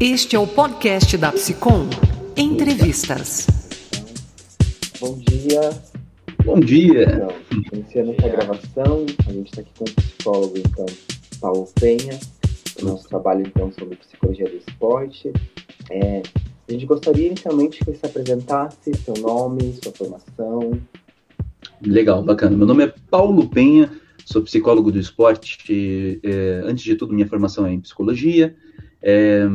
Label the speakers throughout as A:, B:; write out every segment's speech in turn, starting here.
A: Este é o podcast da Psicom. Entrevistas.
B: Bom dia.
C: Bom dia.
B: Então, iniciando essa gravação, a gente está aqui com o psicólogo, então, Paulo Penha, o nosso trabalho, então, sobre psicologia do esporte. É, a gente gostaria, inicialmente, que você se apresentasse, seu nome, sua formação.
C: Legal, bacana. Meu nome é Paulo Penha, sou psicólogo do esporte. É, antes de tudo, minha formação é em psicologia. É,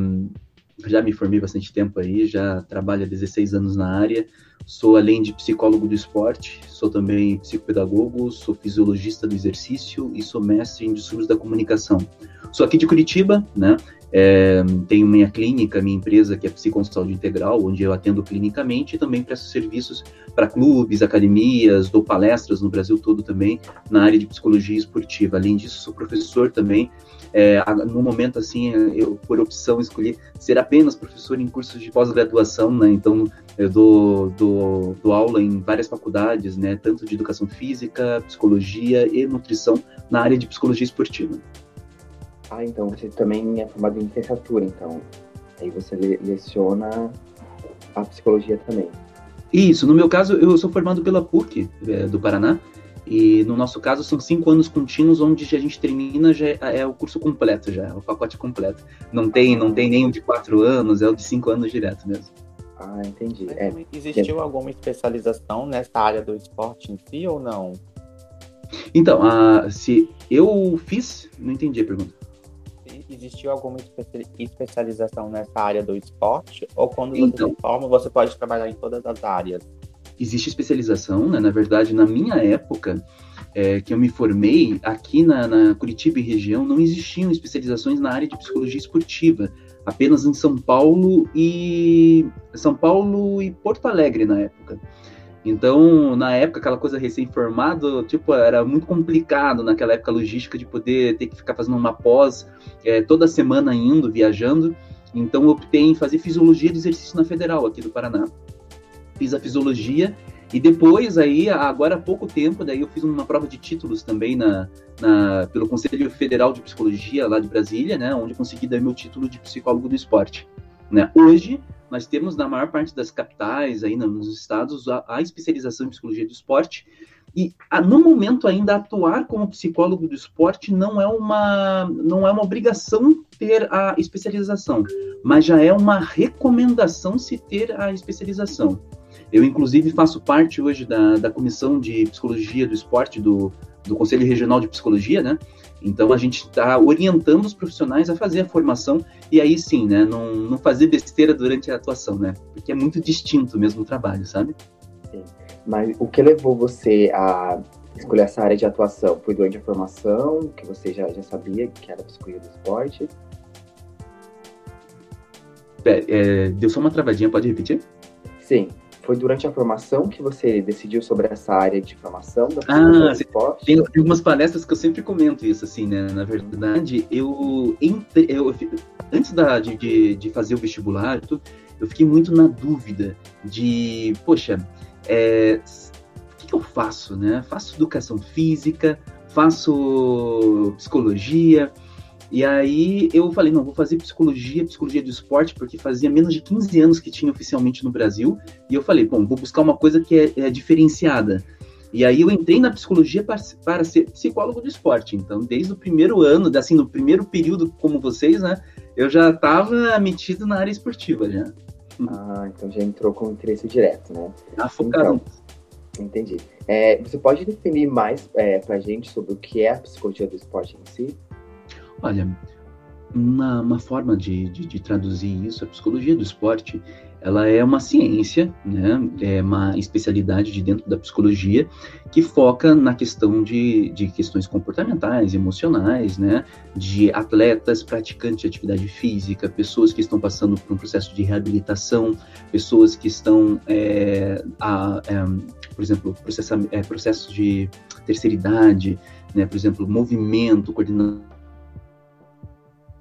C: já me formei bastante tempo aí, já trabalho há 16 anos na área. Sou, além de psicólogo do esporte, sou também psicopedagogo, sou fisiologista do exercício e sou mestre em distúrbios da comunicação. Sou aqui de Curitiba, né? É, tenho minha clínica, minha empresa, que é Psiconsaúde Integral, onde eu atendo clinicamente e também presto serviços para clubes, academias, dou palestras no Brasil todo também na área de psicologia esportiva. Além disso, sou professor também. É, no momento, assim, eu, por opção, escolhi ser apenas professor em cursos de pós-graduação, né? Então, eu dou, dou, dou aula em várias faculdades, né? Tanto de educação física, psicologia e nutrição na área de psicologia esportiva.
B: Ah, então você também é formado em licenciatura, então. Aí você le leciona a psicologia também.
C: Isso, no meu caso, eu sou formado pela PUC é, do Paraná, e no nosso caso são cinco anos contínuos, onde a gente termina já é, é o curso completo, já, é o pacote completo. Não tem, não tem nem o de quatro anos, é o de cinco anos direto mesmo.
B: Ah, entendi.
D: É, existiu alguma especialização nessa área do esporte em si ou não?
C: Então, a, se eu fiz, não entendi a pergunta
D: existiu alguma especialização nessa área do esporte? Ou quando então, você se forma, você pode trabalhar em todas as áreas?
C: Existe especialização, né? Na verdade, na minha época, é, que eu me formei, aqui na, na, Curitiba e região, não existiam especializações na área de psicologia esportiva. Apenas em São Paulo e São Paulo e Porto Alegre na época. Então, na época, aquela coisa recém-formado, tipo, era muito complicado naquela época logística de poder ter que ficar fazendo uma pós é, toda semana indo, viajando. Então, eu optei em fazer fisiologia de exercício na Federal, aqui do Paraná. Fiz a fisiologia e depois, aí, agora há pouco tempo, daí eu fiz uma prova de títulos também na, na, pelo Conselho Federal de Psicologia lá de Brasília, né, onde consegui dar meu título de psicólogo do esporte. Né? Hoje, nós temos na maior parte das capitais, aí nos estados, a, a especialização em psicologia do esporte, e a, no momento ainda atuar como psicólogo do esporte não é uma não é uma obrigação ter a especialização, mas já é uma recomendação se ter a especialização. Eu, inclusive, faço parte hoje da, da comissão de psicologia do esporte do, do Conselho Regional de Psicologia, né? Então a gente está orientando os profissionais a fazer a formação e aí sim, né, não, não fazer besteira durante a atuação, né? Porque é muito distinto mesmo o trabalho, sabe?
B: Sim. Mas o que levou você a escolher essa área de atuação? Foi durante a formação, que você já, já sabia que era psicologia do esporte?
C: É, é, deu só uma travadinha, pode repetir?
B: Sim. Foi durante a formação que você decidiu sobre essa área de formação da
C: ah, tem, tem algumas palestras que eu sempre comento isso, assim, né? Na verdade, eu, entre, eu antes da, de, de, fazer o vestibular, eu fiquei muito na dúvida de, poxa, é, o que, que eu faço, né? Faço educação física, faço psicologia, e aí eu falei, não, vou fazer psicologia, psicologia do esporte, porque fazia menos de 15 anos que tinha oficialmente no Brasil. E eu falei, bom, vou buscar uma coisa que é, é diferenciada. E aí eu entrei na psicologia para, para, ser psicólogo do esporte. Então, desde o primeiro ano, assim, no primeiro período como vocês, né, eu já estava metido na área esportiva já.
B: Ah, então já entrou com interesse direto, né?
C: Ah, focado.
B: Então, entendi. É, você pode definir mais é, para a gente sobre o que é a psicologia do esporte em si?
C: Olha, uma, uma forma de, de, de, traduzir isso, a psicologia do esporte, ela é uma ciência, né? é uma especialidade de dentro da psicologia que foca na questão de, de questões comportamentais, emocionais, né? de atletas, praticantes de atividade física, pessoas que estão passando por um processo de reabilitação, pessoas que estão, é, a, é, por exemplo, processa, é, processos de terceira idade, né? por exemplo, movimento, coordenação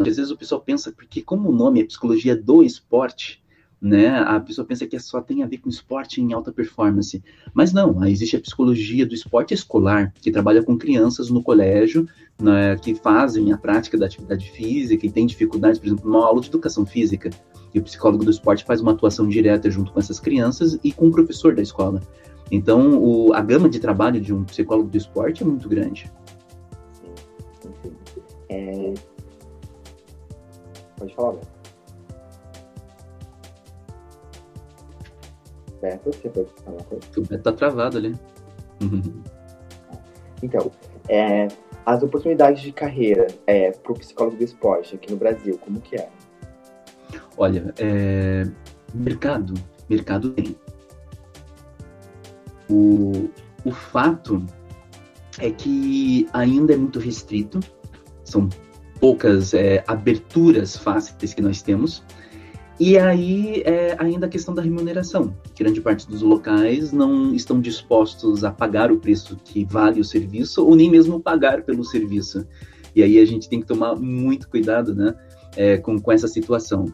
C: às vezes o pessoal pensa, porque como o nome é psicologia do esporte, né? A pessoa pensa que só tem a ver com esporte em alta performance, mas não. Existe a psicologia do esporte escolar que trabalha com crianças no colégio, né, que fazem a prática da atividade física e tem dificuldades, por exemplo, numa aula de educação física. E o psicólogo do esporte faz uma atuação direta junto com essas crianças e com o professor da escola. Então, o, a gama de trabalho de um psicólogo do esporte é muito grande.
B: Sim. É... Pode falar, Beto. Beto, você pode falar uma coisa?
C: O Beto tá travado ali.
B: Então, é, as oportunidades de carreira é, para o psicólogo do esporte aqui no Brasil, como que é?
C: Olha, é, mercado, mercado tem. O, o fato é que ainda é muito restrito, são poucas é, aberturas fáceis que nós temos, e aí é ainda a questão da remuneração. Grande parte dos locais não estão dispostos a pagar o preço que vale o serviço, ou nem mesmo pagar pelo serviço. E aí a gente tem que tomar muito cuidado né, é, com, com essa situação.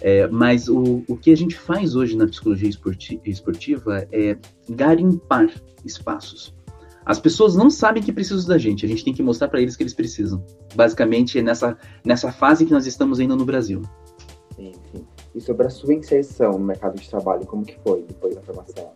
C: É, mas o, o que a gente faz hoje na psicologia esportiva é garimpar espaços. As pessoas não sabem que precisam da gente, a gente tem que mostrar para eles que eles precisam. Basicamente, é nessa, nessa fase que nós estamos ainda no Brasil.
B: Sim, sim. E sobre a sua inserção no mercado de trabalho, como que foi depois da formação?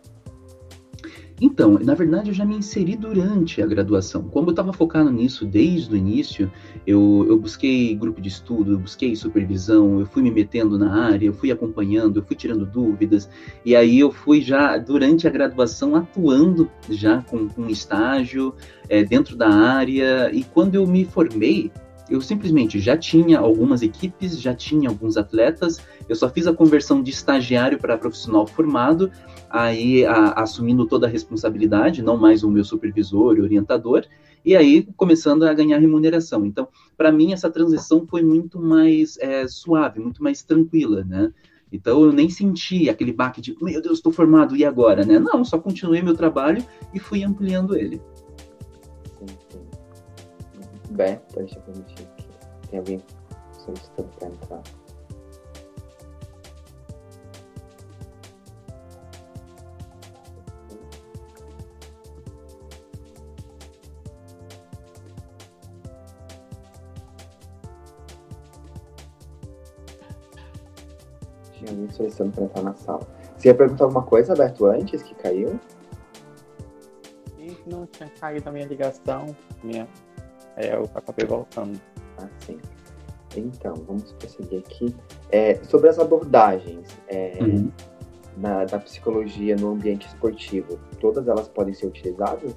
C: Então, na verdade, eu já me inseri durante a graduação. Como eu estava focado nisso desde o início, eu, eu, busquei grupo de estudo, eu busquei supervisão, eu fui me metendo na área, eu fui acompanhando, eu fui tirando dúvidas, e aí eu fui já, durante a graduação, atuando já com, com estágio é, dentro da área, e quando eu me formei, eu simplesmente já tinha algumas equipes, já tinha alguns atletas, eu só fiz a conversão de estagiário para profissional formado, aí a, assumindo toda a responsabilidade, não mais o meu supervisor e orientador, e aí começando a ganhar remuneração. Então, para mim, essa transição foi muito mais é, suave, muito mais tranquila, né? Então eu nem senti aquele baque de, meu Deus, estou formado, e agora, né? Não, só continuei meu trabalho e fui ampliando ele.
B: Bem, deixa eu permitir aqui. Tem alguém solicitando para entrar. Tinha alguém solicitando para entrar na sala. Você ia perguntar alguma coisa, Alberto, antes que caiu?
D: Não tinha caído a minha ligação. Minha Aí eu acabei voltando.
B: Ah, sim. Então, vamos prosseguir aqui. É, sobre as abordagens é, uhum. na, da psicologia no ambiente esportivo, todas elas podem ser utilizadas?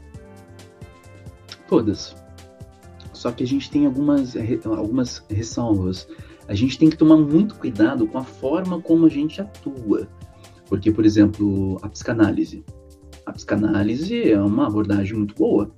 C: Todas. Só que a gente tem algumas, algumas ressalvas. A gente tem que tomar muito cuidado com a forma como a gente atua. Porque, por exemplo, a psicanálise. A psicanálise é uma abordagem muito boa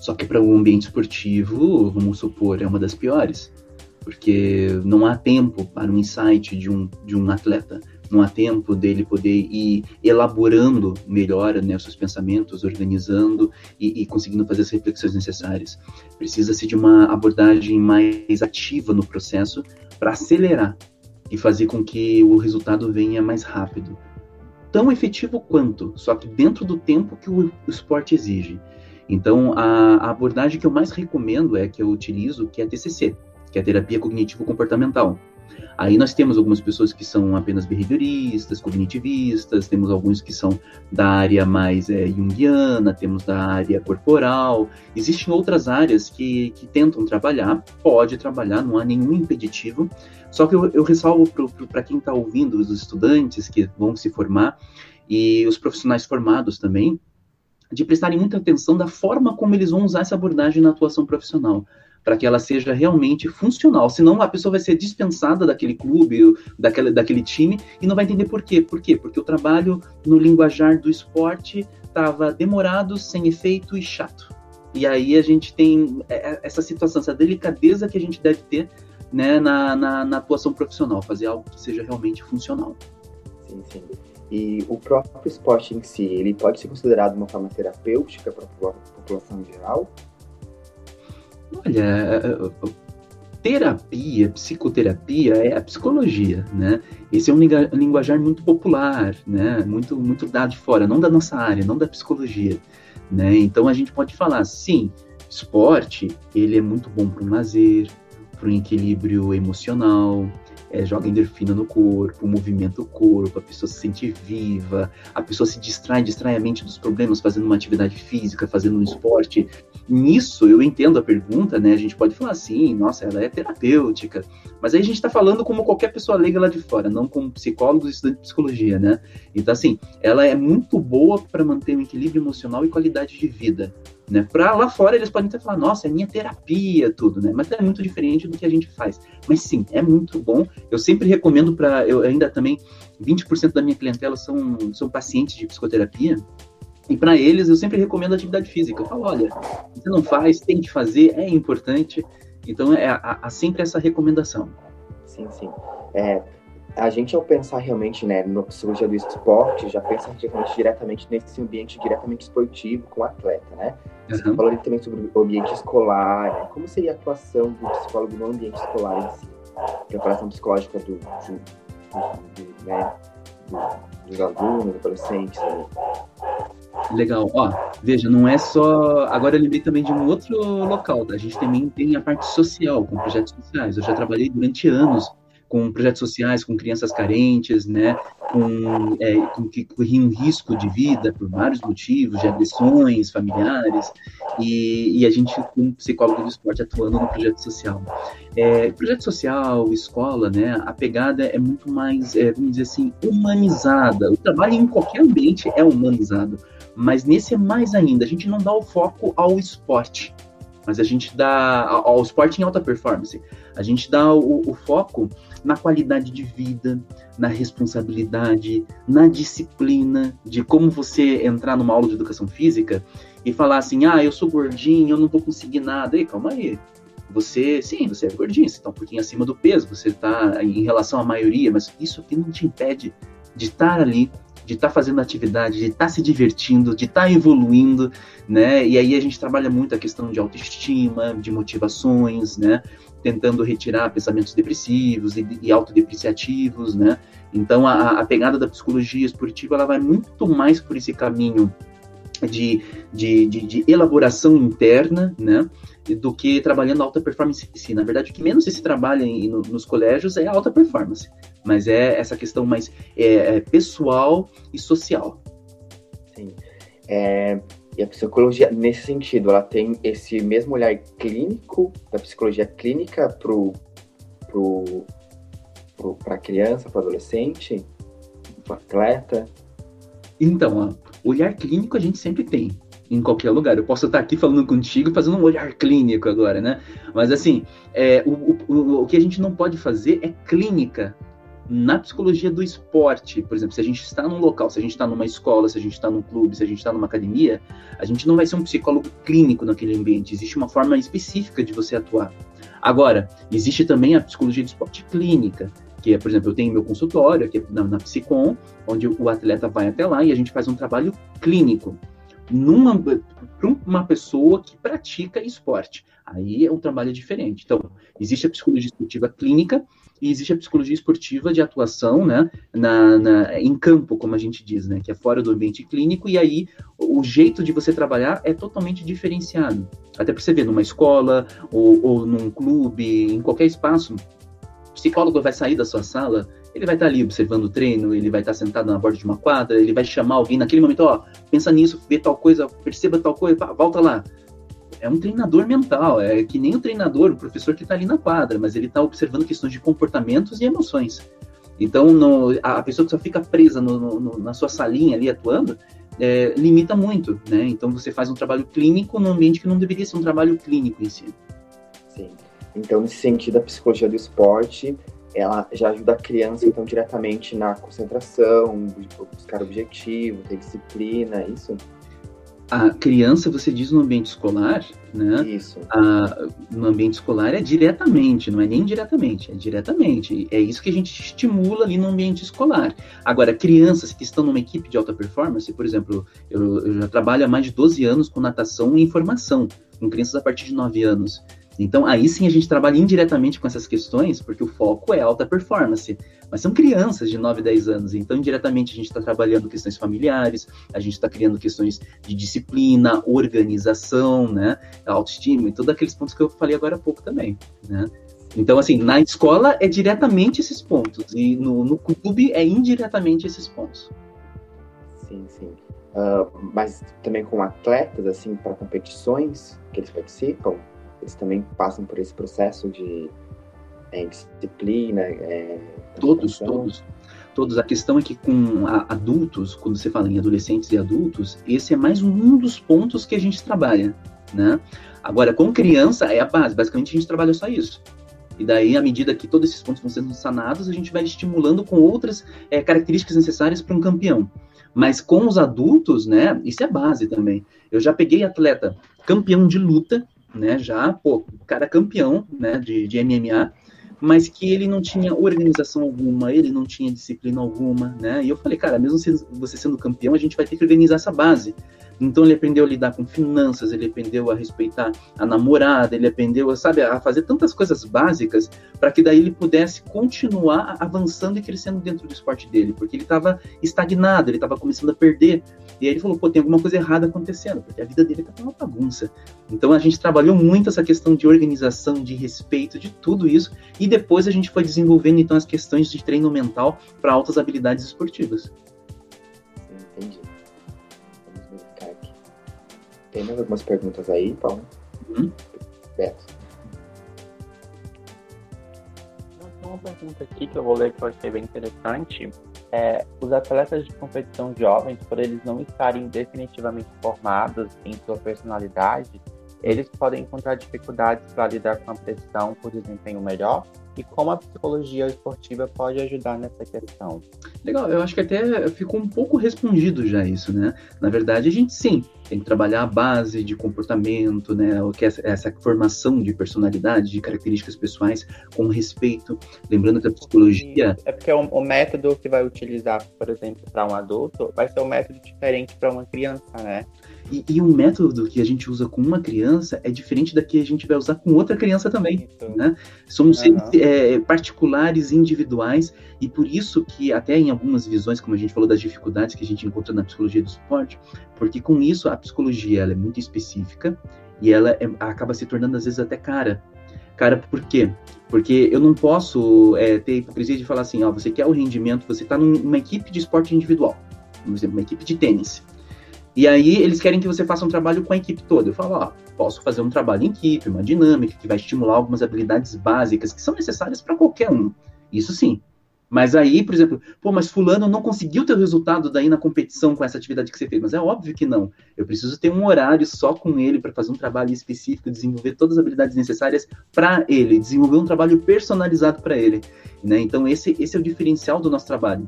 C: só que para o ambiente esportivo, vamos supor, é uma das piores, porque não há tempo para um insight de um, de um atleta, não há tempo dele poder ir elaborando melhor né, os seus pensamentos, organizando e, e conseguindo fazer as reflexões necessárias. Precisa-se de uma abordagem mais ativa no processo para acelerar e fazer com que o resultado venha mais rápido. Tão efetivo quanto, só que dentro do tempo que o esporte exige. Então, a, a, abordagem que eu mais recomendo é que eu utilizo, que é a TCC, que é a terapia cognitivo-comportamental. Aí nós temos algumas pessoas que são apenas behavioristas, cognitivistas, temos alguns que são da área mais é, junguiana, temos da área corporal. Existem outras áreas que, que tentam trabalhar, pode trabalhar, não há nenhum impeditivo. Só que eu, eu ressalvo para quem está ouvindo, os estudantes que vão se formar e os profissionais formados também, de prestarem muita atenção da forma como eles vão usar essa abordagem na atuação profissional, para que ela seja realmente funcional. Senão a pessoa vai ser dispensada daquele clube, daquele, daquele time, e não vai entender por quê. Por quê? Porque o trabalho no linguajar do esporte estava demorado, sem efeito e chato. E aí a gente tem é, é, essa situação, essa delicadeza que a gente deve ter né, na, na, na atuação profissional, fazer algo que seja realmente funcional.
B: Sim, sim. E o próprio esporte em si, ele pode ser considerado uma forma terapêutica para a população em geral?
C: Olha, terapia, psicoterapia é a psicologia, né? Esse é um linguajar muito popular, né? Muito, muito dado de fora, não da nossa área, não da psicologia, né? Então a gente pode falar, sim, esporte, ele é muito bom para o lazer, para o equilíbrio emocional, é, joga endorfina no corpo, movimenta o corpo, a pessoa se sente viva, a pessoa se distrai, distrai a mente dos problemas fazendo uma atividade física, fazendo um esporte. Nisso eu entendo a pergunta, né? A gente pode falar assim, nossa, ela é terapêutica, mas aí a gente está falando como qualquer pessoa leiga lá de fora, não como psicólogos e estudantes de psicologia, né? Então, assim, ela é muito boa para manter o equilíbrio emocional e qualidade de vida. Né? Para lá fora eles podem até falar, nossa, é minha terapia, tudo, né? Mas é muito diferente do que a gente faz. Mas sim, é muito bom. Eu sempre recomendo para, eu ainda também, 20% da minha clientela são, são pacientes de psicoterapia. E para eles eu sempre recomendo atividade física. Eu falo, olha, você não faz, tem que fazer, é importante. Então é há sempre essa recomendação.
B: Sim, sim. É, a gente, ao pensar realmente né, no psicologia do esporte, já pensa diretamente nesse ambiente diretamente esportivo com o atleta, né? Você uhum. falou também sobre o ambiente escolar, né? como seria a atuação do psicólogo no ambiente escolar em si? Preparação psicológica do, do, do, do né, dos alunos, adolescentes. Né?
C: Legal. Ó, veja, não é só. Agora eu lembrei também de um outro local. Tá? A gente também tem a parte social, com projetos sociais. Eu já trabalhei durante anos com projetos sociais, com crianças carentes, né, com, é, com que corriam risco de vida por vários motivos, de agressões familiares, e, e a gente, como psicólogo do esporte, atuando no projeto social. É, projeto social, escola, né, a pegada é muito mais, é, vamos dizer assim, humanizada. O trabalho em qualquer ambiente é humanizado, mas nesse é mais ainda, a gente não dá o foco ao esporte, mas a gente dá ao esporte em alta performance. A gente dá o, o foco na qualidade de vida, na responsabilidade, na disciplina, de como você entrar numa aula de educação física e falar assim: ah, eu sou gordinho, eu não vou conseguir nada. Ei, calma aí. Você, sim, você é gordinho, você está um pouquinho acima do peso, você está em relação à maioria, mas isso aqui não te impede de estar ali, de estar tá fazendo atividade, de estar tá se divertindo, de estar tá evoluindo, né? E aí a gente trabalha muito a questão de autoestima, de motivações, né? Tentando retirar pensamentos depressivos e, e autodepreciativos, né? Então, a, a, pegada da psicologia esportiva, ela vai muito mais por esse caminho de, de, de, de elaboração interna, né? Do que trabalhando alta performance em si. Na verdade, o que menos se trabalha em, no, nos colégios é alta performance, mas é essa questão mais é, é pessoal e social.
B: Sim. É, e a psicologia, nesse sentido, ela tem esse mesmo olhar clínico, da psicologia clínica pro, pro, pro, para criança, para adolescente, para atleta?
C: Então, olhar clínico a gente sempre tem, em qualquer lugar. Eu posso estar aqui falando contigo, fazendo um olhar clínico agora, né? Mas assim, é, o, o, o que a gente não pode fazer é clínica na psicologia do esporte, por exemplo, se a gente está num local, se a gente está numa escola, se a gente está num clube, se a gente está numa academia, a gente não vai ser um psicólogo clínico naquele ambiente. Existe uma forma específica de você atuar. Agora, existe também a psicologia do esporte clínica, que é, por exemplo, eu tenho meu consultório aqui na, na Psicom, onde o atleta vai até lá e a gente faz um trabalho clínico para uma pessoa que pratica esporte. Aí é um trabalho diferente. Então, existe a psicologia esportiva clínica e existe a psicologia esportiva de atuação, né, na, na, em campo, como a gente diz, né, que é fora do ambiente clínico, e aí o jeito de você trabalhar é totalmente diferenciado. Até para você ver, numa escola ou, ou num clube, em qualquer espaço, o psicólogo vai sair da sua sala, ele vai estar ali observando o treino, ele vai estar sentado na borda de uma quadra, ele vai chamar alguém naquele momento, ó, pensa nisso, vê tal coisa, perceba tal coisa, volta lá é um treinador mental, é que nem o treinador, o professor que está ali na quadra, mas ele está observando questões de comportamentos e emoções. Então, no, a pessoa que só fica presa no, no, na sua salinha ali atuando, é, limita muito, né? Então, você faz um trabalho clínico num ambiente que não deveria ser um trabalho clínico em si.
B: Sim. Então, nesse sentido, a psicologia do esporte, ela já ajuda a criança, então, diretamente na concentração, buscar objetivo, ter disciplina, isso?
C: a criança, você diz no ambiente escolar, né?
B: Isso.
C: A, no ambiente escolar é diretamente, não é nem diretamente, é diretamente. É isso que a gente estimula ali no ambiente escolar. Agora, crianças que estão numa equipe de alta performance, por exemplo, eu, eu já trabalho há mais de 12 anos com natação e informação, com crianças a partir de 9 anos. Então, aí sim a gente trabalha indiretamente com essas questões, porque o foco é alta performance. Mas são crianças de 9, 10 anos, então indiretamente a gente está trabalhando questões familiares, a gente está criando questões de disciplina, organização, né, autoestima e todos aqueles pontos que eu falei agora há pouco também, né. Então, assim, na escola é diretamente esses pontos, e no, no clube é indiretamente esses pontos.
B: Sim, sim. Uh, mas também com atletas, assim, para competições que eles participam, eles também passam por esse processo de é, disciplina. É,
C: todos, todos. Todos. A questão é que com adultos, quando você fala em adolescentes e adultos, esse é mais um dos pontos que a gente trabalha, né? Agora, com criança é a base. Basicamente, a gente trabalha só isso. E daí, à medida que todos esses pontos vão sendo sanados, a gente vai estimulando com outras é, características necessárias para um campeão. Mas com os adultos, né, isso é base também. Eu já peguei atleta campeão de luta, né, já, pô, cara campeão, né, de, de MMA, mas que ele não tinha organização alguma, ele não tinha disciplina alguma, né, e eu falei, cara, mesmo você sendo campeão, a gente vai ter que organizar essa base. Então ele aprendeu a lidar com finanças, ele aprendeu a respeitar a namorada, ele aprendeu, sabe, a fazer tantas coisas básicas para que daí ele pudesse continuar avançando e crescendo dentro do esporte dele, porque ele estava estagnado, ele estava começando a perder. E aí ele falou, pô, tem alguma coisa errada acontecendo, porque a vida dele tá uma bagunça. Então a gente trabalhou muito essa questão de organização, de respeito, de tudo isso, e depois a gente foi desenvolvendo então as questões de treino mental para altas habilidades esportivas.
B: Tem mais algumas perguntas aí, Paulo? Uhum. Beto.
D: Tem uma pergunta aqui que eu vou ler que eu achei bem interessante. É, os atletas de competição jovens, por eles não estarem definitivamente formados em sua personalidade, eles podem encontrar dificuldades para lidar com a pressão por desempenho melhor e como a psicologia esportiva pode ajudar nessa questão.
C: Legal, eu acho que até ficou um pouco respondido já isso, né? Na verdade, a gente sim tem que trabalhar a base de comportamento, né? O que é essa formação de personalidade, de características pessoais com respeito. Lembrando a psicologia.
D: É porque o, o método que vai utilizar, por exemplo, para um adulto, vai ser um método diferente para uma criança, né?
C: E, e, um método que a gente usa com uma criança é diferente da que a gente vai usar com outra criança também, isso. né? São uhum. seres é, particulares, individuais, e por isso que até em algumas visões, como a gente falou das dificuldades que a gente encontra na psicologia do esporte, porque com isso a psicologia ela é muito específica e ela é, acaba se tornando às vezes até cara. Cara, por quê? Porque eu não posso é, ter hipocrisia de falar assim, ó, você quer o rendimento, você está numa equipe de esporte individual, por exemplo, uma equipe de tênis. E aí eles querem que você faça um trabalho com a equipe toda. Eu falo, ó, posso fazer um trabalho em equipe, uma dinâmica que vai estimular algumas habilidades básicas que são necessárias para qualquer um. Isso sim. Mas aí, por exemplo, pô, mas fulano não conseguiu ter o resultado daí na competição com essa atividade que você fez. Mas é óbvio que não. Eu preciso ter um horário só com ele para fazer um trabalho específico, desenvolver todas as habilidades necessárias para ele, desenvolver um trabalho personalizado para ele. Né? Então esse, esse é o diferencial do nosso trabalho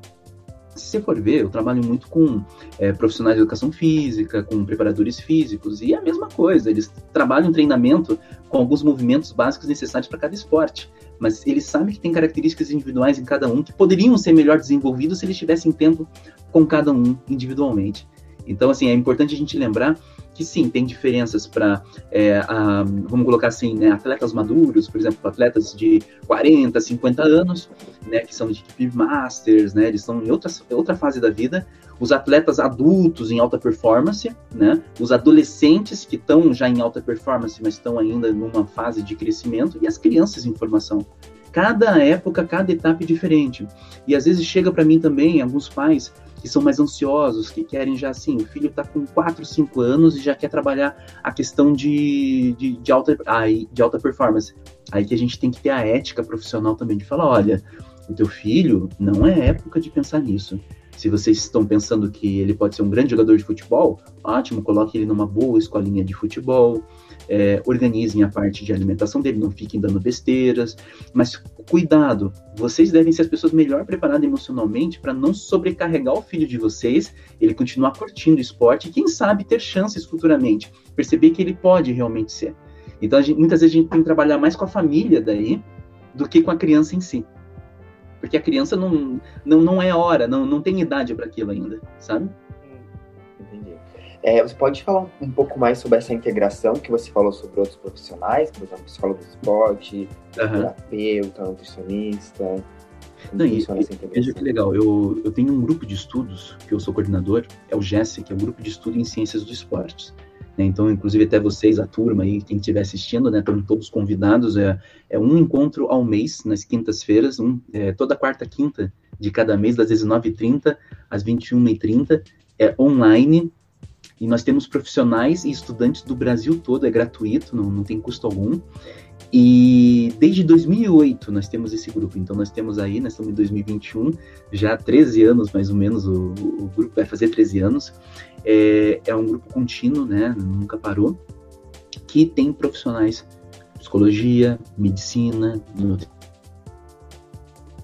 C: se você for ver, eu trabalho muito com é, profissionais de educação física, com preparadores físicos, e é a mesma coisa, eles trabalham treinamento com alguns movimentos básicos necessários para cada esporte, mas eles sabem que tem características individuais em cada um que poderiam ser melhor desenvolvidos se eles tivessem tempo com cada um individualmente. Então, assim, é importante a gente lembrar que sim, tem diferenças para, é, vamos colocar assim, né, atletas maduros, por exemplo, atletas de 40, 50 anos, né, que são de equipe masters, né, eles estão em outra, outra fase da vida, os atletas adultos em alta performance, né, os adolescentes que estão já em alta performance, mas estão ainda numa fase de crescimento, e as crianças em formação. Cada época, cada etapa é diferente. E às vezes chega para mim também alguns pais que são mais ansiosos, que querem já assim, o filho está com 4, 5 anos e já quer trabalhar a questão de, de, de, alta, de alta performance. Aí que a gente tem que ter a ética profissional também de falar, olha, o teu filho não é época de pensar nisso. Se vocês estão pensando que ele pode ser um grande jogador de futebol, ótimo, coloque ele numa boa escolinha de futebol, é, organizem a parte de alimentação dele, não fiquem dando besteiras, mas cuidado, vocês devem ser as pessoas melhor preparadas emocionalmente para não sobrecarregar o filho de vocês, ele continuar curtindo o esporte e quem sabe ter chances futuramente, perceber que ele pode realmente ser. Então, gente, muitas vezes a gente tem que trabalhar mais com a família daí do que com a criança em si. Porque a criança não, não, não é hora, não, não tem idade para aquilo ainda, sabe?
B: É, você pode falar um pouco mais sobre essa integração que você falou sobre outros profissionais, por exemplo, psicólogo do esporte, uhum. terapeuta, nutricionista.
C: Não, e, veja que legal, eu, eu tenho um grupo de estudos que eu sou coordenador, é o GESSE, que é o Grupo de Estudo em Ciências do Esporte. Né? Então, inclusive até vocês, a turma aí, quem estiver assistindo, né, estão todos convidados, é, é um encontro ao mês, nas quintas-feiras, um, é, toda quarta quinta de cada mês, das 19h30 às 21h30, é online, e nós temos profissionais e estudantes do Brasil todo, é gratuito, não, não tem custo algum. E desde 2008 nós temos esse grupo. Então nós temos aí, nós estamos em 2021, já há 13 anos mais ou menos, o, o grupo vai fazer 13 anos. É, é um grupo contínuo, né? Nunca parou. Que tem profissionais psicologia, medicina,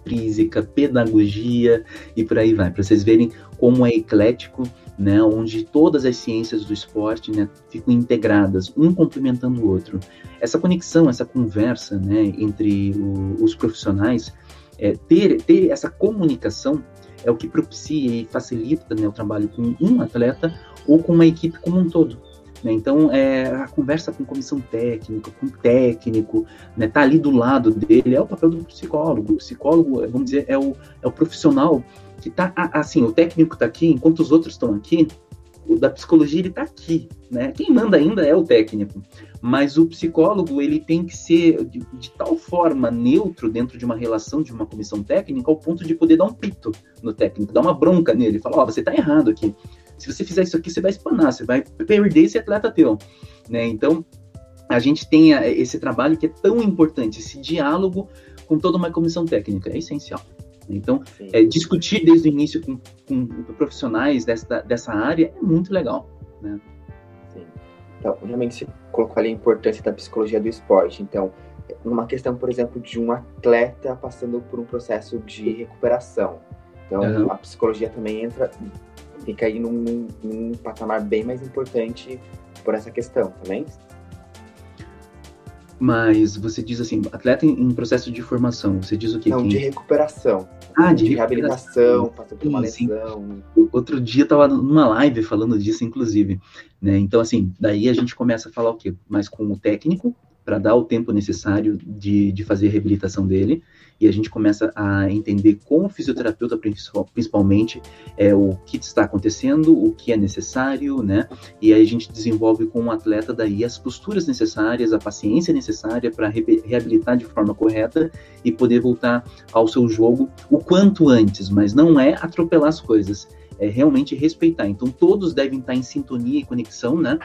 C: física, pedagogia e por aí vai, para vocês verem como é eclético né, onde todas as ciências do esporte né, ficam integradas, um complementando o outro. Essa conexão, essa conversa né, entre o, os profissionais, é, ter, ter essa comunicação é o que propicia e facilita né, o trabalho com um atleta ou com uma equipe como um todo. Né? Então, é, a conversa com comissão técnica, com técnico, né, tá ali do lado dele, é o papel do psicólogo. O psicólogo, vamos dizer, é o, é o profissional que tá assim, o técnico está aqui, enquanto os outros estão aqui, o da psicologia ele está aqui, né? Quem manda ainda é o técnico, mas o psicólogo ele tem que ser de, de, tal forma neutro dentro de uma relação de uma comissão técnica ao ponto de poder dar um pito no técnico, dar uma bronca nele, falar, ó, oh, você está errado aqui. Se você fizer isso aqui, você vai espanar, você vai perder esse atleta teu, né? Então, a gente tem esse trabalho que é tão importante, esse diálogo com toda uma comissão técnica, é essencial. Então, é, discutir desde o início com, com, profissionais dessa, dessa área é muito legal. Né?
B: Sim. Então, realmente você colocou ali a importância da psicologia do esporte. Então, numa questão, por exemplo, de um atleta passando por um processo de recuperação. Então, uhum. a psicologia também entra, fica aí num, num patamar bem mais importante por essa questão também.
C: Mas você diz assim, atleta em, processo de formação, você diz o quê?
B: Não, de recuperação.
C: Ah, de, de reabilitação,
B: passou por uma lesão.
C: Outro dia eu tava numa live falando disso, inclusive. Né? Então, assim, daí a gente começa a falar o quê? Mais com o técnico, para dar o tempo necessário de, de fazer a reabilitação dele e a gente começa a entender com o fisioterapeuta principalmente é, o que está acontecendo, o que é necessário, né? E aí a gente desenvolve com o atleta daí as posturas necessárias, a paciência necessária para re reabilitar de forma correta e poder voltar ao seu jogo o quanto antes, mas não é atropelar as coisas, é realmente respeitar. Então, todos devem estar em sintonia e conexão, né?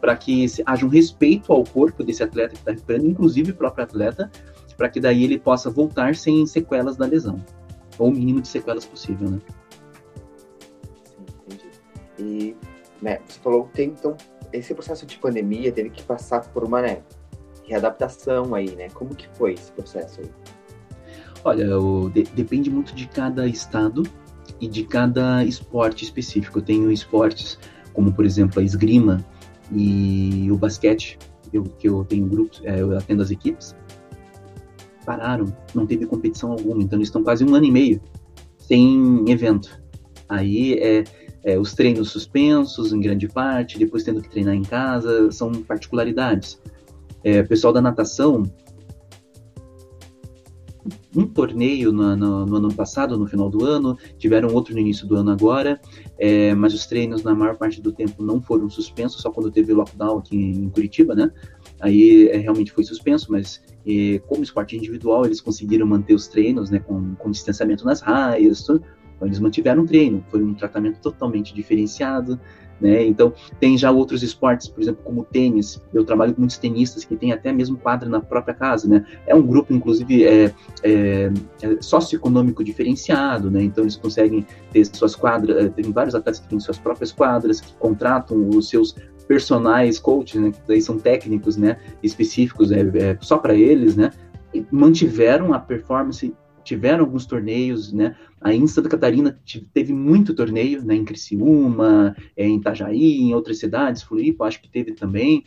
C: Para que haja um respeito ao corpo desse atleta que está recuperando, inclusive o próprio atleta, para que daí ele possa voltar sem sequelas da lesão, ou o mínimo de sequelas possível, né?
B: Sim, entendi. E, né, você falou que tem, então, esse processo de pandemia teve que passar por uma, né, readaptação aí, né? Como que foi esse processo aí?
C: Olha, o, de, depende muito de cada estado e de cada esporte específico. Eu tenho esportes como, por exemplo, a esgrima e o basquete, eu, que eu tenho grupos, é, eu atendo as equipes, pararam, não teve competição alguma, então eles estão quase um ano e meio sem evento. Aí é, é, os treinos suspensos em grande parte, depois tendo que treinar em casa, são particularidades. É, pessoal da natação, um torneio no, no, no, ano passado, no final do ano, tiveram outro no início do ano agora, é, mas os treinos na maior parte do tempo não foram suspensos, só quando teve lockdown aqui em Curitiba, né? Aí é, realmente foi suspenso, mas e, como esporte individual, eles conseguiram manter os treinos, né, com, com distanciamento nas raias, tudo. Então, eles mantiveram o treino, foi um tratamento totalmente diferenciado, né? Então, tem já outros esportes, por exemplo, como tênis. Eu trabalho com muitos tenistas que têm até mesmo quadra na própria casa, né? É um grupo, inclusive, é, é, é socioeconômico diferenciado, né? Então, eles conseguem ter suas quadras. É, tem vários atletas que têm suas próprias quadras, que contratam os seus personagens, coaches, né? Que daí são técnicos, né? Específicos, é, é só para eles, né? Mantiveram a performance tiveram alguns torneios, né? Aí em Santa Catarina teve muito torneio, né? Em Criciúma, é, em Itajaí, em outras cidades, Floripa, acho que teve também.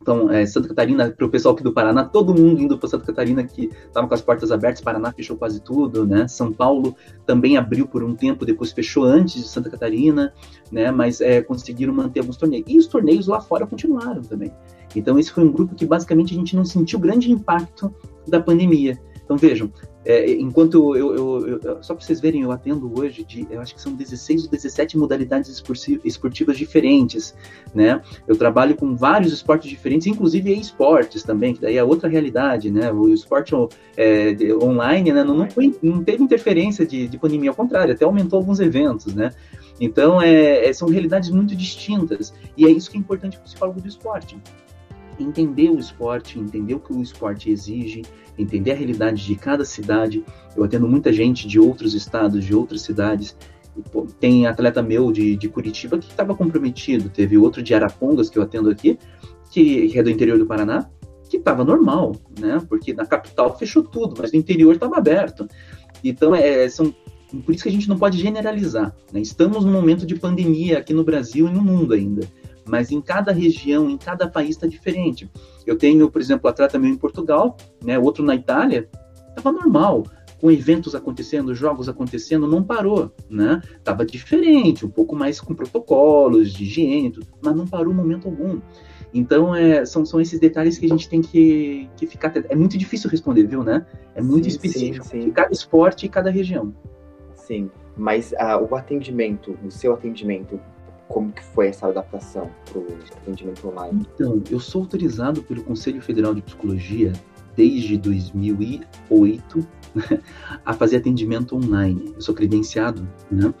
C: Então, é, Santa Catarina, para o pessoal aqui do Paraná, todo mundo indo para Santa Catarina que estava com as portas abertas, Paraná fechou quase tudo, né? São Paulo também abriu por um tempo, depois fechou antes de Santa Catarina, né? Mas é, conseguiram manter alguns torneios. E os torneios lá fora continuaram também. Então, esse foi um grupo que basicamente a gente não sentiu grande impacto da pandemia. Então, vejam, é, enquanto eu, eu, eu só para vocês verem, eu atendo hoje de, eu acho que são 16 ou 17 modalidades esportivas diferentes, né? Eu trabalho com vários esportes diferentes, inclusive esportes também, que daí é outra realidade, né? O esporte é, online, né? Não, não, foi, não teve interferência de, de pandemia, ao contrário, até aumentou alguns eventos, né? Então, é, é, são realidades muito distintas, e é isso que é importante para o psicólogo do esporte entender o esporte, entender o que o esporte exige, entender a realidade de cada cidade. Eu atendo muita gente de outros estados, de outras cidades. Tem atleta meu de, de Curitiba que estava comprometido, teve outro de Arapongas que eu atendo aqui, que é do interior do Paraná, que estava normal, né? Porque na capital fechou tudo, mas no interior estava aberto. Então, é, são por isso que a gente não pode generalizar. Né? Estamos num momento de pandemia aqui no Brasil e no mundo ainda mas em cada região, em cada país está diferente. Eu tenho, por exemplo, atleta meu em Portugal, né, outro na Itália, estava normal, com eventos acontecendo, jogos acontecendo, não parou, né? Tava diferente, um pouco mais com protocolos de higiene, mas não parou momento algum. Então, é, são, são esses detalhes que a gente tem que, que ficar. É muito difícil responder, viu, né? É muito sim, específico sim, sim. de cada esporte e cada região.
B: Sim, mas uh, o atendimento, o seu atendimento, como que foi essa adaptação para o atendimento online?
C: Então, eu sou autorizado pelo Conselho Federal de Psicologia desde 2008 a fazer atendimento online. Eu sou credenciado, né?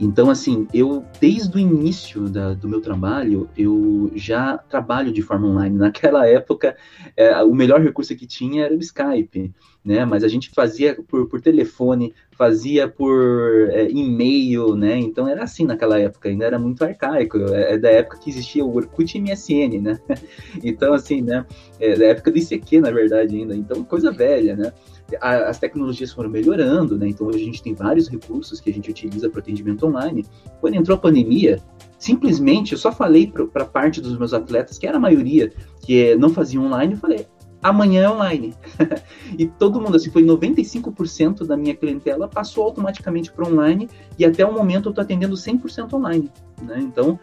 C: Então, assim, eu, desde o início da, do meu trabalho, eu já trabalho de forma online. Naquela época, é, o melhor recurso que tinha era o Skype, né? Mas a gente fazia por, por telefone, fazia por é, e-mail, né? Então era assim naquela época, ainda era muito arcaico. É, é da época que existia o Orkut e MSN, né? Então, assim, né? É da época do ICQ, na verdade, ainda. Então, coisa velha, né? as tecnologias foram melhorando, né? Então hoje a gente tem vários recursos que a gente utiliza para atendimento online. Quando entrou a pandemia, simplesmente eu só falei para parte dos meus atletas, que era a maioria, que não faziam online, eu falei, amanhã é online. e todo mundo, assim, foi 95% da minha clientela passou automaticamente para online e até o momento eu estou atendendo 100% online, né? Então,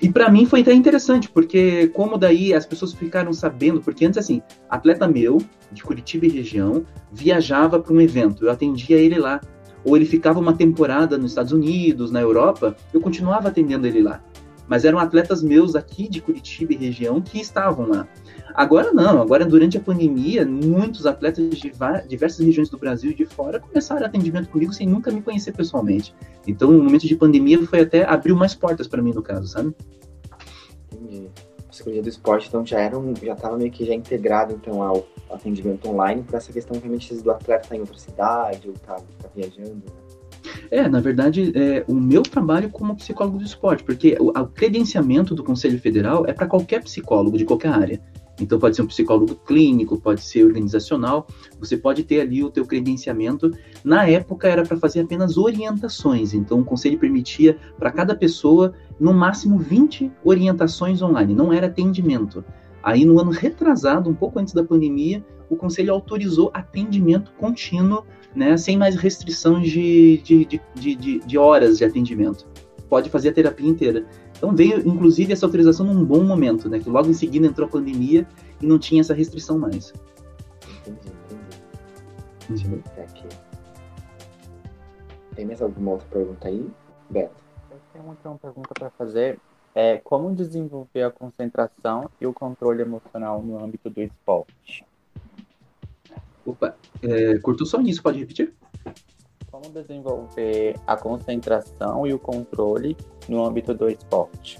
C: e para mim foi até interessante, porque como daí as pessoas ficaram sabendo, porque antes assim, atleta meu, de Curitiba e região, viajava para um evento, eu atendia ele lá. Ou ele ficava uma temporada nos Estados Unidos, na Europa, eu continuava atendendo ele lá. Mas eram atletas meus aqui de Curitiba e região que estavam lá. Agora não, agora durante a pandemia, muitos atletas de diversas regiões do Brasil e de fora começaram atendimento comigo sem nunca me conhecer pessoalmente. Então, no momento de pandemia, foi até abriu mais portas para mim no caso, sabe?
B: Entendi. A psicologia do esporte, então, já era um, já estava meio que já integrado então ao atendimento online para essa questão realmente do atleta estar tá em outra cidade ou tá, tá viajando. Né?
C: É, na verdade, é, o meu trabalho como psicólogo do esporte, porque o, o credenciamento do Conselho Federal é para qualquer psicólogo de qualquer área. Então pode ser um psicólogo clínico, pode ser organizacional, você pode ter ali o teu credenciamento. Na época era para fazer apenas orientações, então o conselho permitia para cada pessoa no máximo 20 orientações online, não era atendimento. Aí no ano retrasado, um pouco antes da pandemia, o conselho autorizou atendimento contínuo, né, sem mais restrições de, de, de, de, de horas de atendimento. Pode fazer a terapia inteira. Então veio, inclusive, essa autorização num bom momento, né? Que logo em seguida entrou a pandemia e não tinha essa restrição mais.
B: Entendi, entendi. Deixa eu ver aqui. Tem mais alguma outra pergunta aí, Beto?
D: Eu tenho uma, uma pergunta para fazer. É, como desenvolver a concentração e o controle emocional no âmbito do esporte?
C: Opa, é, curtou só nisso, pode repetir?
D: Como desenvolver a concentração e o controle no âmbito do esporte?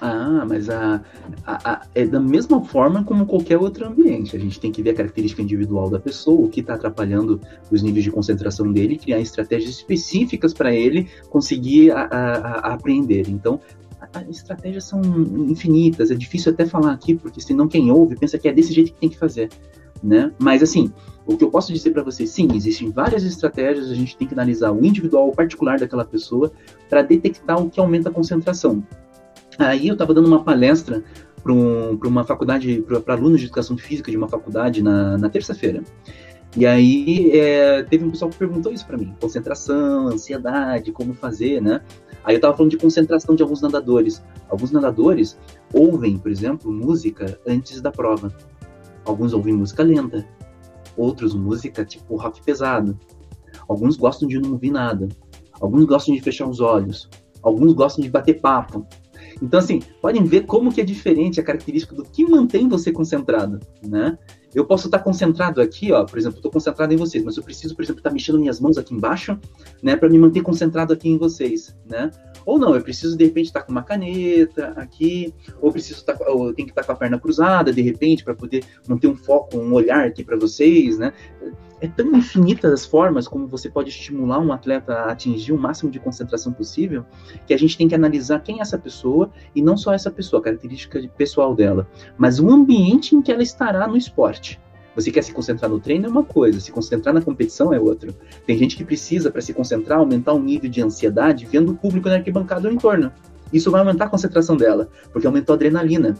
C: Ah, mas a, a, a, é da mesma forma como qualquer outro ambiente. A gente tem que ver a característica individual da pessoa, o que está atrapalhando os níveis de concentração dele, criar estratégias específicas para ele conseguir a, a, aprender. Então, as estratégias são infinitas. É difícil até falar aqui, porque senão quem ouve pensa que é desse jeito que tem que fazer. Né? Mas assim, o que eu posso dizer para vocês, sim, existem várias estratégias, a gente tem que analisar o individual, o particular daquela pessoa, para detectar o que aumenta a concentração. Aí eu estava dando uma palestra para um, uma faculdade, para alunos de educação física de uma faculdade na, na terça-feira. E aí é, teve um pessoal que perguntou isso para mim: concentração, ansiedade, como fazer, né? Aí eu estava falando de concentração de alguns nadadores. Alguns nadadores ouvem, por exemplo, música antes da prova. Alguns ouvem música lenta, outros música tipo rock pesado. Alguns gostam de não ouvir nada. Alguns gostam de fechar os olhos. Alguns gostam de bater papo. Então, assim, podem ver como que é diferente a característica do que mantém você concentrado, né? Eu posso estar concentrado aqui, ó, por exemplo, estou concentrado em vocês, mas eu preciso, por exemplo, estar mexendo minhas mãos aqui embaixo, né, para me manter concentrado aqui em vocês, né? Ou não, eu preciso de repente estar com uma caneta aqui, ou preciso estar, ou tenho que estar com a perna cruzada de repente para poder manter um foco, um olhar aqui para vocês, né? É tão infinitas as formas como você pode estimular um atleta a atingir o máximo de concentração possível, que a gente tem que analisar quem é essa pessoa e não só essa pessoa, a característica pessoal dela, mas o ambiente em que ela estará no esporte. Você quer se concentrar no treino é uma coisa, se concentrar na competição é outra. Tem gente que precisa, para se concentrar, aumentar o nível de ansiedade vendo o público na arquibancada ou em torno. Isso vai aumentar a concentração dela, porque aumentou a adrenalina.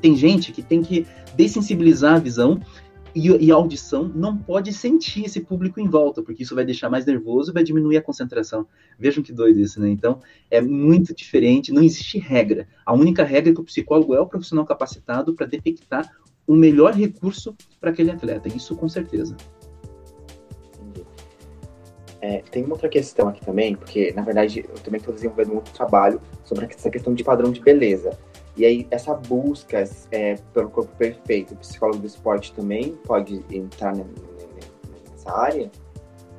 C: Tem gente que tem que dessensibilizar a visão e, e, a audição não pode sentir esse público em volta, porque isso vai deixar mais nervoso e vai diminuir a concentração. Vejam que doido isso, né? Então, é muito diferente, não existe regra. A única regra é que o psicólogo é o profissional capacitado para detectar o melhor recurso para aquele atleta, isso com certeza.
B: É, tem uma outra questão aqui também, porque na verdade eu também estou desenvolvendo outro trabalho sobre essa questão de padrão de beleza. E aí, essa busca é, pelo corpo perfeito, o psicólogo do esporte também pode entrar nessa área,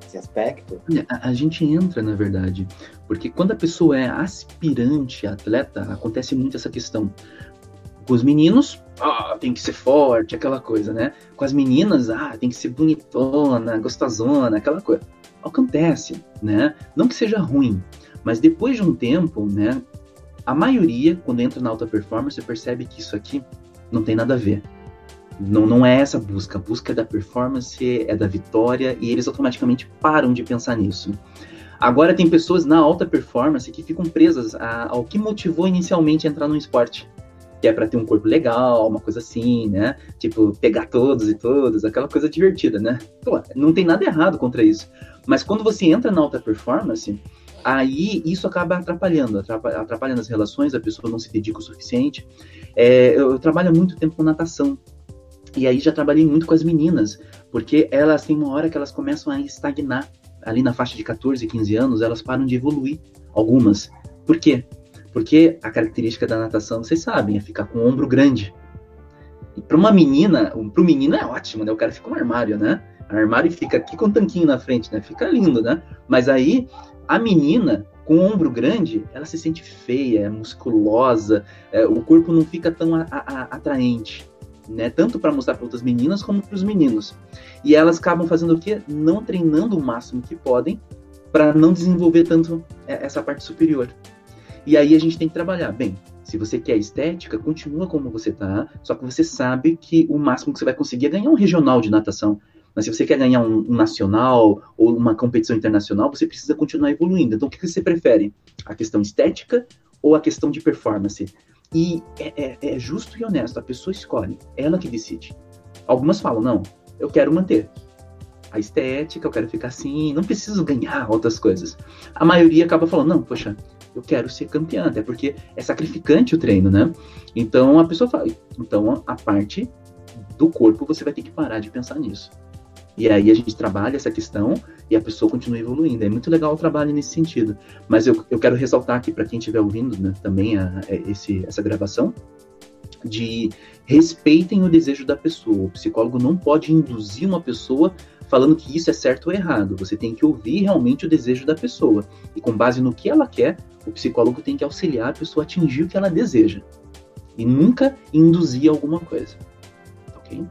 B: nesse aspecto?
C: A, a gente entra, na verdade, porque quando a pessoa é aspirante atleta, acontece muito essa questão. Com os meninos, ah, tem que ser forte, aquela coisa, né? Com as meninas, ah, tem que ser bonitona, gostosona, aquela coisa. Acontece, né? Não que seja ruim, mas depois de um tempo, né? A maioria, quando entra na alta performance, percebe que isso aqui não tem nada a ver. Não, não é essa busca. A busca é da performance, é da vitória, e eles automaticamente param de pensar nisso. Agora, tem pessoas na alta performance que ficam presas a, ao que motivou inicialmente a entrar no esporte. Que é para ter um corpo legal, uma coisa assim, né? Tipo, pegar todos e todas, aquela coisa divertida, né? Pô, não tem nada errado contra isso. Mas quando você entra na alta performance, aí isso acaba atrapalhando, atrapalhando as relações, a pessoa não se dedica o suficiente. É, eu, eu trabalho muito tempo com natação, e aí já trabalhei muito com as meninas, porque elas têm uma hora que elas começam a estagnar. Ali na faixa de 14, 15 anos, elas param de evoluir, algumas. Por quê? Porque a característica da natação, vocês sabem, é ficar com o ombro grande. E para uma menina, para o menino é ótimo, né? O cara fica um armário, né? O armário fica aqui com um tanquinho na frente, né? Fica lindo, né? Mas aí a menina, com o ombro grande, ela se sente feia, é musculosa, é, o corpo não fica tão a, a, atraente, né? Tanto para mostrar para outras meninas como para os meninos. E elas acabam fazendo o quê? Não treinando o máximo que podem para não desenvolver tanto é, essa parte superior. E aí a gente tem que trabalhar. Bem, se você quer estética, continua como você tá, só que você sabe que o máximo que você vai conseguir é ganhar um regional de natação. Mas se você quer ganhar um, um, nacional ou uma competição internacional, você precisa continuar evoluindo. Então, o que você prefere? A questão estética ou a questão de performance? E é, é, é justo e honesto, a pessoa escolhe, ela que decide. Algumas falam, não, eu quero manter a estética, eu quero ficar assim, não preciso ganhar outras coisas. A maioria acaba falando, não, poxa, eu quero ser campeã, até porque é sacrificante o treino, né? Então a pessoa fala, então a parte do corpo você vai ter que parar de pensar nisso. E aí a gente trabalha essa questão e a pessoa continua evoluindo. É muito legal o trabalho nesse sentido. Mas eu, eu quero ressaltar aqui para quem estiver ouvindo né, também a, a esse, essa gravação, de respeitem o desejo da pessoa. O psicólogo não pode induzir uma pessoa falando que isso é certo ou errado. Você tem que ouvir realmente o desejo da pessoa. E com base no que ela quer, o psicólogo tem que auxiliar a pessoa a atingir o que ela deseja. E nunca induzir alguma coisa. Ok?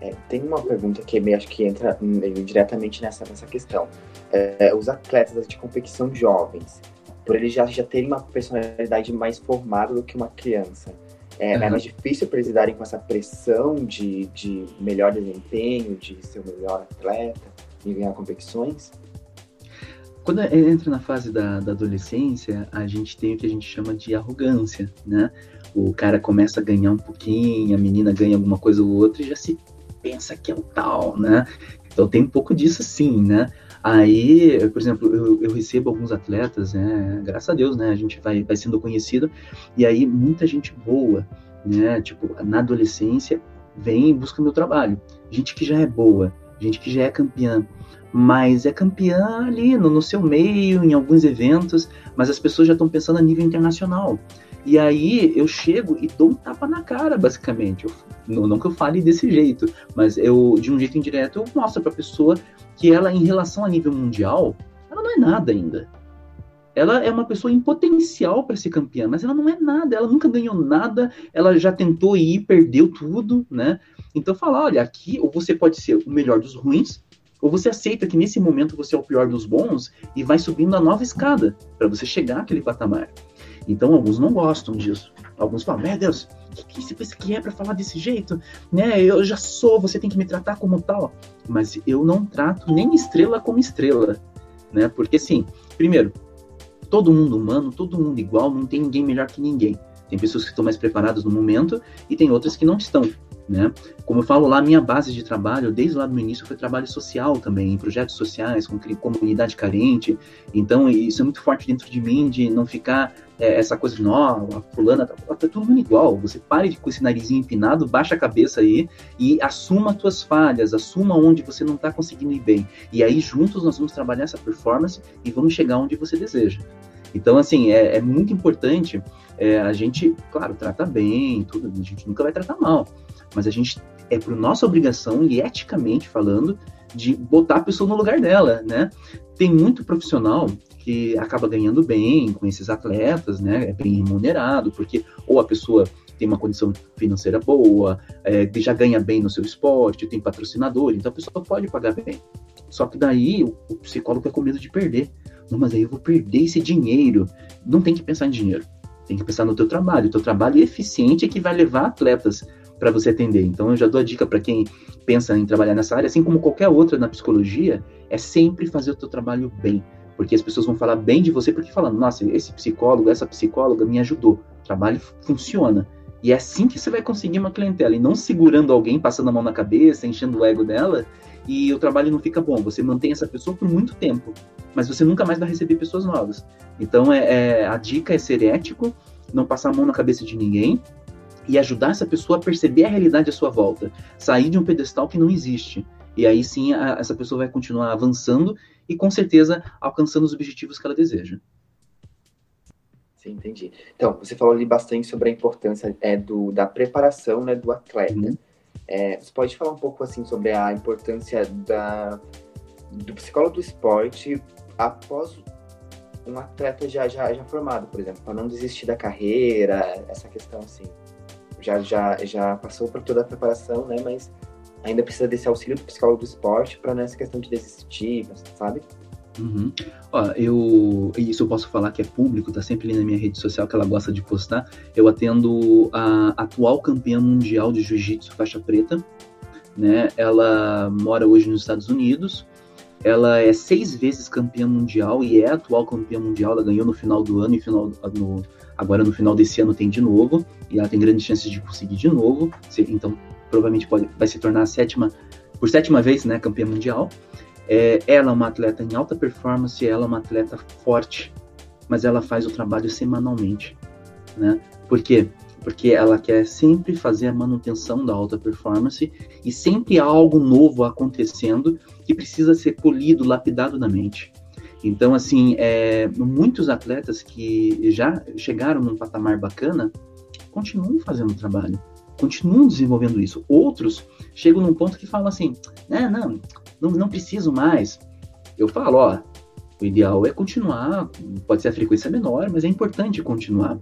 B: É, tem uma pergunta que meio, acho que entra meio diretamente nessa, nessa questão. É, os atletas de competição jovens, por eles já, já terem uma personalidade mais formada do que uma criança, é, uhum. é mais difícil para eles lidarem com essa pressão de, de melhor desempenho, de ser o melhor atleta, e ganhar competições?
C: Quando entra na fase da, da adolescência, a gente tem o que a gente chama de arrogância, né? o cara começa a ganhar um pouquinho, a menina ganha alguma coisa ou outra e já se pensa que é o tal, né? Então tem um pouco disso sim, né? Aí, por exemplo, eu, eu, recebo alguns atletas, né? Graças a Deus, né? A gente vai, vai sendo conhecido, e aí muita gente boa, né? Tipo, na adolescência, vem e busca meu trabalho. Gente que já é boa, gente que já é campeã, mas é campeã ali no, no seu meio, em alguns eventos, mas as pessoas já estão pensando a nível internacional. E aí eu chego e dou um tapa na cara, basicamente. Eu, não, que eu fale desse jeito, mas eu, de um jeito indireto, eu mostro para a pessoa que ela, em relação a nível mundial, ela não é nada ainda. Ela é uma pessoa em potencial para ser campeã, mas ela não é nada, ela nunca ganhou nada, ela já tentou ir, perdeu tudo, né? Então falar, olha, aqui ou você pode ser o melhor dos ruins, ou você aceita que nesse momento você é o pior dos bons e vai subindo a nova escada para você chegar àquele patamar. Então, alguns não gostam disso. Alguns falam, meu Deus, o que, que você pensa que é para falar desse jeito? Né? Eu já sou, você tem que me tratar como tal. Mas eu não trato nem estrela como estrela. Né? Porque, assim, primeiro, todo mundo humano, todo mundo igual, não tem ninguém melhor que ninguém. Tem pessoas que estão mais preparadas no momento e tem outras que não estão. Né? Como eu falo lá, minha base de trabalho, desde lá no início, foi trabalho social também, em projetos sociais, com comunidade carente. Então, isso é muito forte dentro de mim, de não ficar é, essa coisa de, nó, a fulana, tá, tá todo mundo igual. Você pare com esse narizinho empinado, baixa a cabeça aí e assuma as tuas falhas, assuma onde você não está conseguindo ir bem. E aí, juntos, nós vamos trabalhar essa performance e vamos chegar onde você deseja. Então, assim, é, é muito importante é, a gente, claro, trata bem, tudo, a gente nunca vai tratar mal, mas a gente é por nossa obrigação e eticamente falando de botar a pessoa no lugar dela, né? Tem muito profissional que acaba ganhando bem com esses atletas, né? É bem remunerado, porque ou a pessoa tem uma condição financeira boa, é, já ganha bem no seu esporte, tem patrocinador, então a pessoa pode pagar bem. Só que daí o, psicólogo é com medo de perder. Não, mas aí eu vou perder esse dinheiro. Não tem que pensar em dinheiro. Tem que pensar no teu trabalho. O teu trabalho é eficiente é que vai levar atletas para você atender. Então, eu já dou a dica para quem pensa em trabalhar nessa área, assim como qualquer outra na psicologia, é sempre fazer o teu trabalho bem. Porque as pessoas vão falar bem de você porque falando, nossa, esse psicólogo, essa psicóloga me ajudou. O trabalho funciona. E é assim que você vai conseguir uma clientela, e não segurando alguém, passando a mão na cabeça, enchendo o ego dela, e o trabalho não fica bom. Você mantém essa pessoa por muito tempo, mas você nunca mais vai receber pessoas novas. Então, é, é a dica é ser ético, não passar a mão na cabeça de ninguém, e ajudar essa pessoa a perceber a realidade à sua volta, sair de um pedestal que não existe. E aí sim a, essa pessoa vai continuar avançando e com certeza alcançando os objetivos que ela deseja.
B: Sim, entendi. Então, você falou ali bastante sobre a importância é, do, da preparação né, do atleta. Uhum. É, você pode falar um pouco assim sobre a importância da, do psicólogo do esporte após um atleta já, já, já formado, por exemplo, para não desistir da carreira, essa questão assim já, já, já passou por toda a preparação, né? Mas ainda precisa desse auxílio do psicólogo do esporte para nessa questão de desistir, sabe?
C: Uhum. Ó, eu isso eu posso falar que é público, tá sempre ali na minha rede social que ela gosta de postar. Eu atendo a atual campeã mundial de jiu-jitsu faixa preta, né? Ela mora hoje nos Estados Unidos. Ela é seis vezes campeã mundial e é atual campeã mundial. Ela ganhou no final do ano e final no, Agora no final desse ano tem de novo, e ela tem grandes chances de conseguir de novo. Então, provavelmente pode, vai se tornar a sétima, por sétima vez, né, campeã mundial. É, ela é uma atleta em alta performance, ela é uma atleta forte, mas ela faz o trabalho semanalmente, né? Por quê? Porque ela quer sempre fazer a manutenção da alta performance e sempre há algo novo acontecendo que precisa ser polido, lapidado na mente. Então, assim, é, muitos atletas que já chegaram num patamar bacana continuam fazendo o trabalho, continuam desenvolvendo isso. Outros chegam num ponto que falam assim: né, não, não, não preciso mais. Eu falo, ó, o ideal é continuar, pode ser a frequência menor, mas é importante continuar.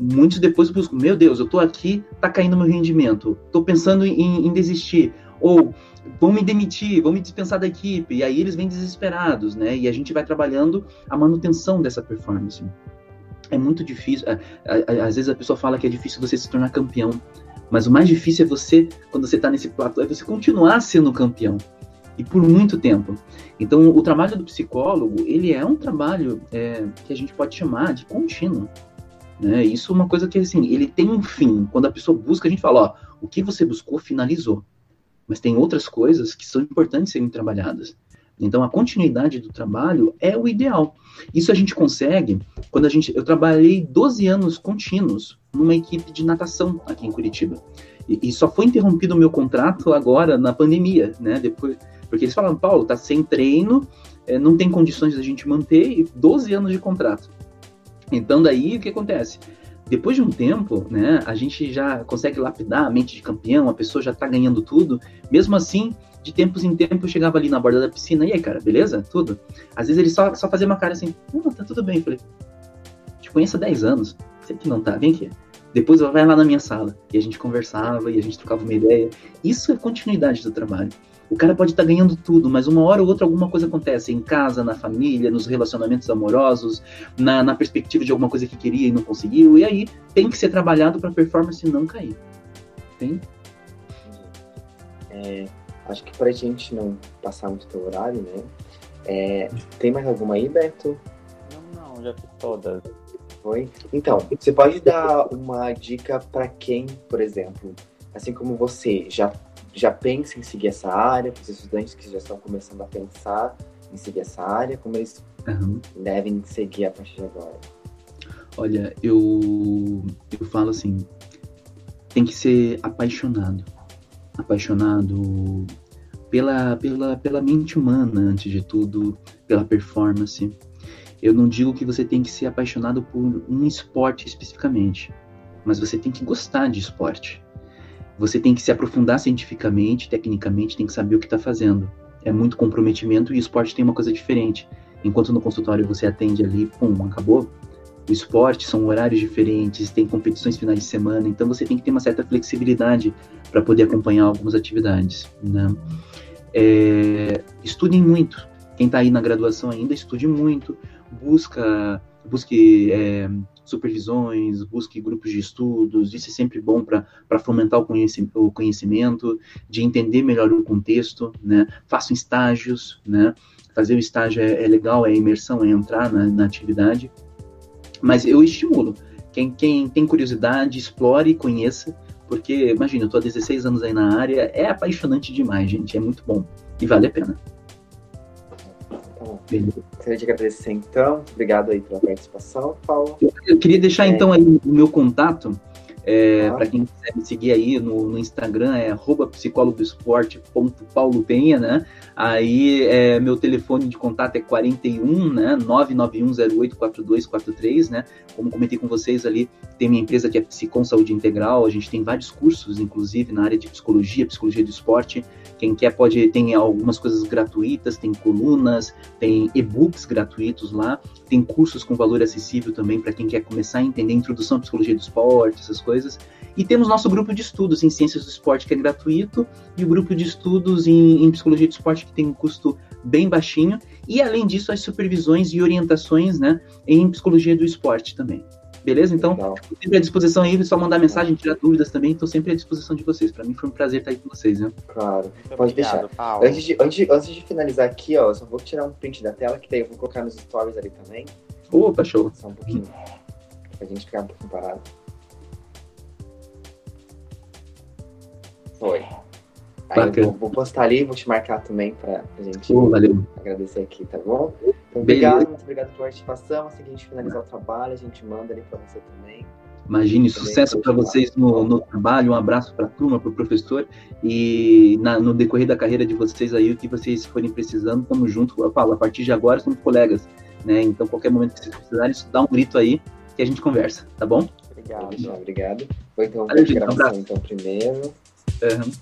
C: Muitos depois buscam, meu Deus, eu tô aqui, tá caindo meu rendimento, tô pensando em, em desistir. Ou vão me demitir, vão me dispensar da equipe, e aí eles vêm desesperados, né? E a gente vai trabalhando a manutenção dessa performance. É muito difícil, às vezes a pessoa fala que é difícil você se tornar campeão, mas o mais difícil é você, quando você está nesse platô, é você continuar sendo campeão, e por muito tempo. Então, o trabalho do psicólogo, ele é um trabalho é, que a gente pode chamar de contínuo. Né? Isso é uma coisa que, assim, ele tem um fim. Quando a pessoa busca, a gente fala, ó, o que você buscou, finalizou. Mas tem outras coisas que são importantes serem trabalhadas. Então, a continuidade do trabalho é o ideal. Isso a gente consegue quando a gente. Eu trabalhei 12 anos contínuos numa equipe de natação aqui em Curitiba. E, e só foi interrompido o meu contrato agora na pandemia, né? Depois, porque eles falaram, Paulo, tá sem treino, é, não tem condições da gente manter, e 12 anos de contrato. Então, daí o que acontece? Depois de um tempo, né, a gente já consegue lapidar a mente de campeão, a pessoa já tá ganhando tudo. Mesmo assim, de tempos em tempos eu chegava ali na borda da piscina, e aí, cara, beleza? Tudo? Às vezes ele só, só fazia uma cara assim, não, tá tudo bem. Eu falei, te conheço há 10 anos, sei que não tá, vem aqui. Depois vai lá na minha sala. E a gente conversava e a gente trocava uma ideia. Isso é continuidade do trabalho. O cara pode estar tá ganhando tudo, mas uma hora ou outra alguma coisa acontece em casa, na família, nos relacionamentos amorosos, na, na perspectiva de alguma coisa que queria e não conseguiu. E aí tem que ser trabalhado para a performance não cair. Tem?
B: É, acho que para a gente não passar muito pelo horário, né? É, tem mais alguma aí, Beto?
D: Não, não, já fiz todas.
B: Foi? Então, você pode dar uma dica para quem, por exemplo, assim como você, já, já pensa em seguir essa área, para os estudantes que já estão começando a pensar em seguir essa área, como eles uhum. devem seguir a partir de agora?
C: Olha, eu, eu falo assim, tem que ser apaixonado. Apaixonado pela, pela, pela mente humana, antes de tudo, pela performance. Eu não digo que você tem que ser apaixonado por um esporte especificamente, mas você tem que gostar de esporte. Você tem que se aprofundar cientificamente, tecnicamente, tem que saber o que está fazendo. É muito comprometimento e esporte tem uma coisa diferente. Enquanto no consultório você atende ali, pum, acabou. O esporte são horários diferentes, tem competições finais de semana, então você tem que ter uma certa flexibilidade para poder acompanhar algumas atividades. Né? É, estudem muito. Quem está aí na graduação ainda, estude muito busca busque é, supervisões, busque grupos de estudos, isso é sempre bom para fomentar o, conheci o, conhecimento, de entender melhor o contexto, né? Façam estágios, né? Fazer o estágio é, é legal, é imersão, é entrar na, na, atividade. Mas eu estimulo, quem, quem tem curiosidade, explore e conheça, porque, imagina, eu estou há 16 anos aí na área, é apaixonante demais, gente, é muito bom e vale a pena.
B: Beleza. Gostaria de agradecer, então. Obrigado aí pela participação, Paulo.
C: Eu, eu queria deixar, é. então, aí o meu contato. É, ah. Para quem quiser me seguir aí no, no Instagram, é psicólogoesporte.paulopenha, né? Aí é, meu telefone de contato é 41, né? 991084243, né? Como comentei com vocês ali, tem minha empresa que é Psicom Saúde Integral, a gente tem vários cursos, inclusive, na área de psicologia, psicologia do esporte. Quem quer pode, tem algumas coisas gratuitas, tem colunas, tem e-books gratuitos lá, tem cursos com valor acessível também para quem quer começar a entender a introdução à psicologia do esporte, essas coisas. E temos nosso grupo de estudos em ciências do esporte, que é gratuito, e o grupo de estudos em, em psicologia do esporte, que tem um custo bem baixinho. E além disso, as supervisões e orientações né, em psicologia do esporte também. Beleza? Então, sempre à disposição aí, só mandar mensagem, tirar dúvidas também, estou sempre à disposição de vocês. Para mim foi um prazer estar aí com vocês, né?
B: Claro, Muito pode obrigado, deixar. Paulo. Antes de, antes, antes de finalizar aqui, ó, eu só vou tirar um print da tela, que daí eu vou colocar nos stories ali também.
C: Opa, show.
B: Só um pouquinho, pra gente ficar um pouquinho parado. Foi. Aí vou, vou, postar ali, vou te marcar também pra, pra gente
C: oh,
B: agradecer aqui, tá bom? Então, obrigado, muito obrigado pela participação. Assim que a gente finalizar o trabalho, a gente manda ali para você também.
C: Imagine, sucesso para vocês no, no, trabalho, um abraço para a turma, para o professor e na, no decorrer da carreira de vocês aí, o que vocês forem precisando, estamos juntos. Eu falo, a partir de agora somos colegas, né? Então, qualquer momento que vocês precisarem, dá um grito aí que a gente conversa, tá bom?
B: Obrigado, obrigado. Foi então, Valeu, gente, gravação, um então, primeiro. Uhum.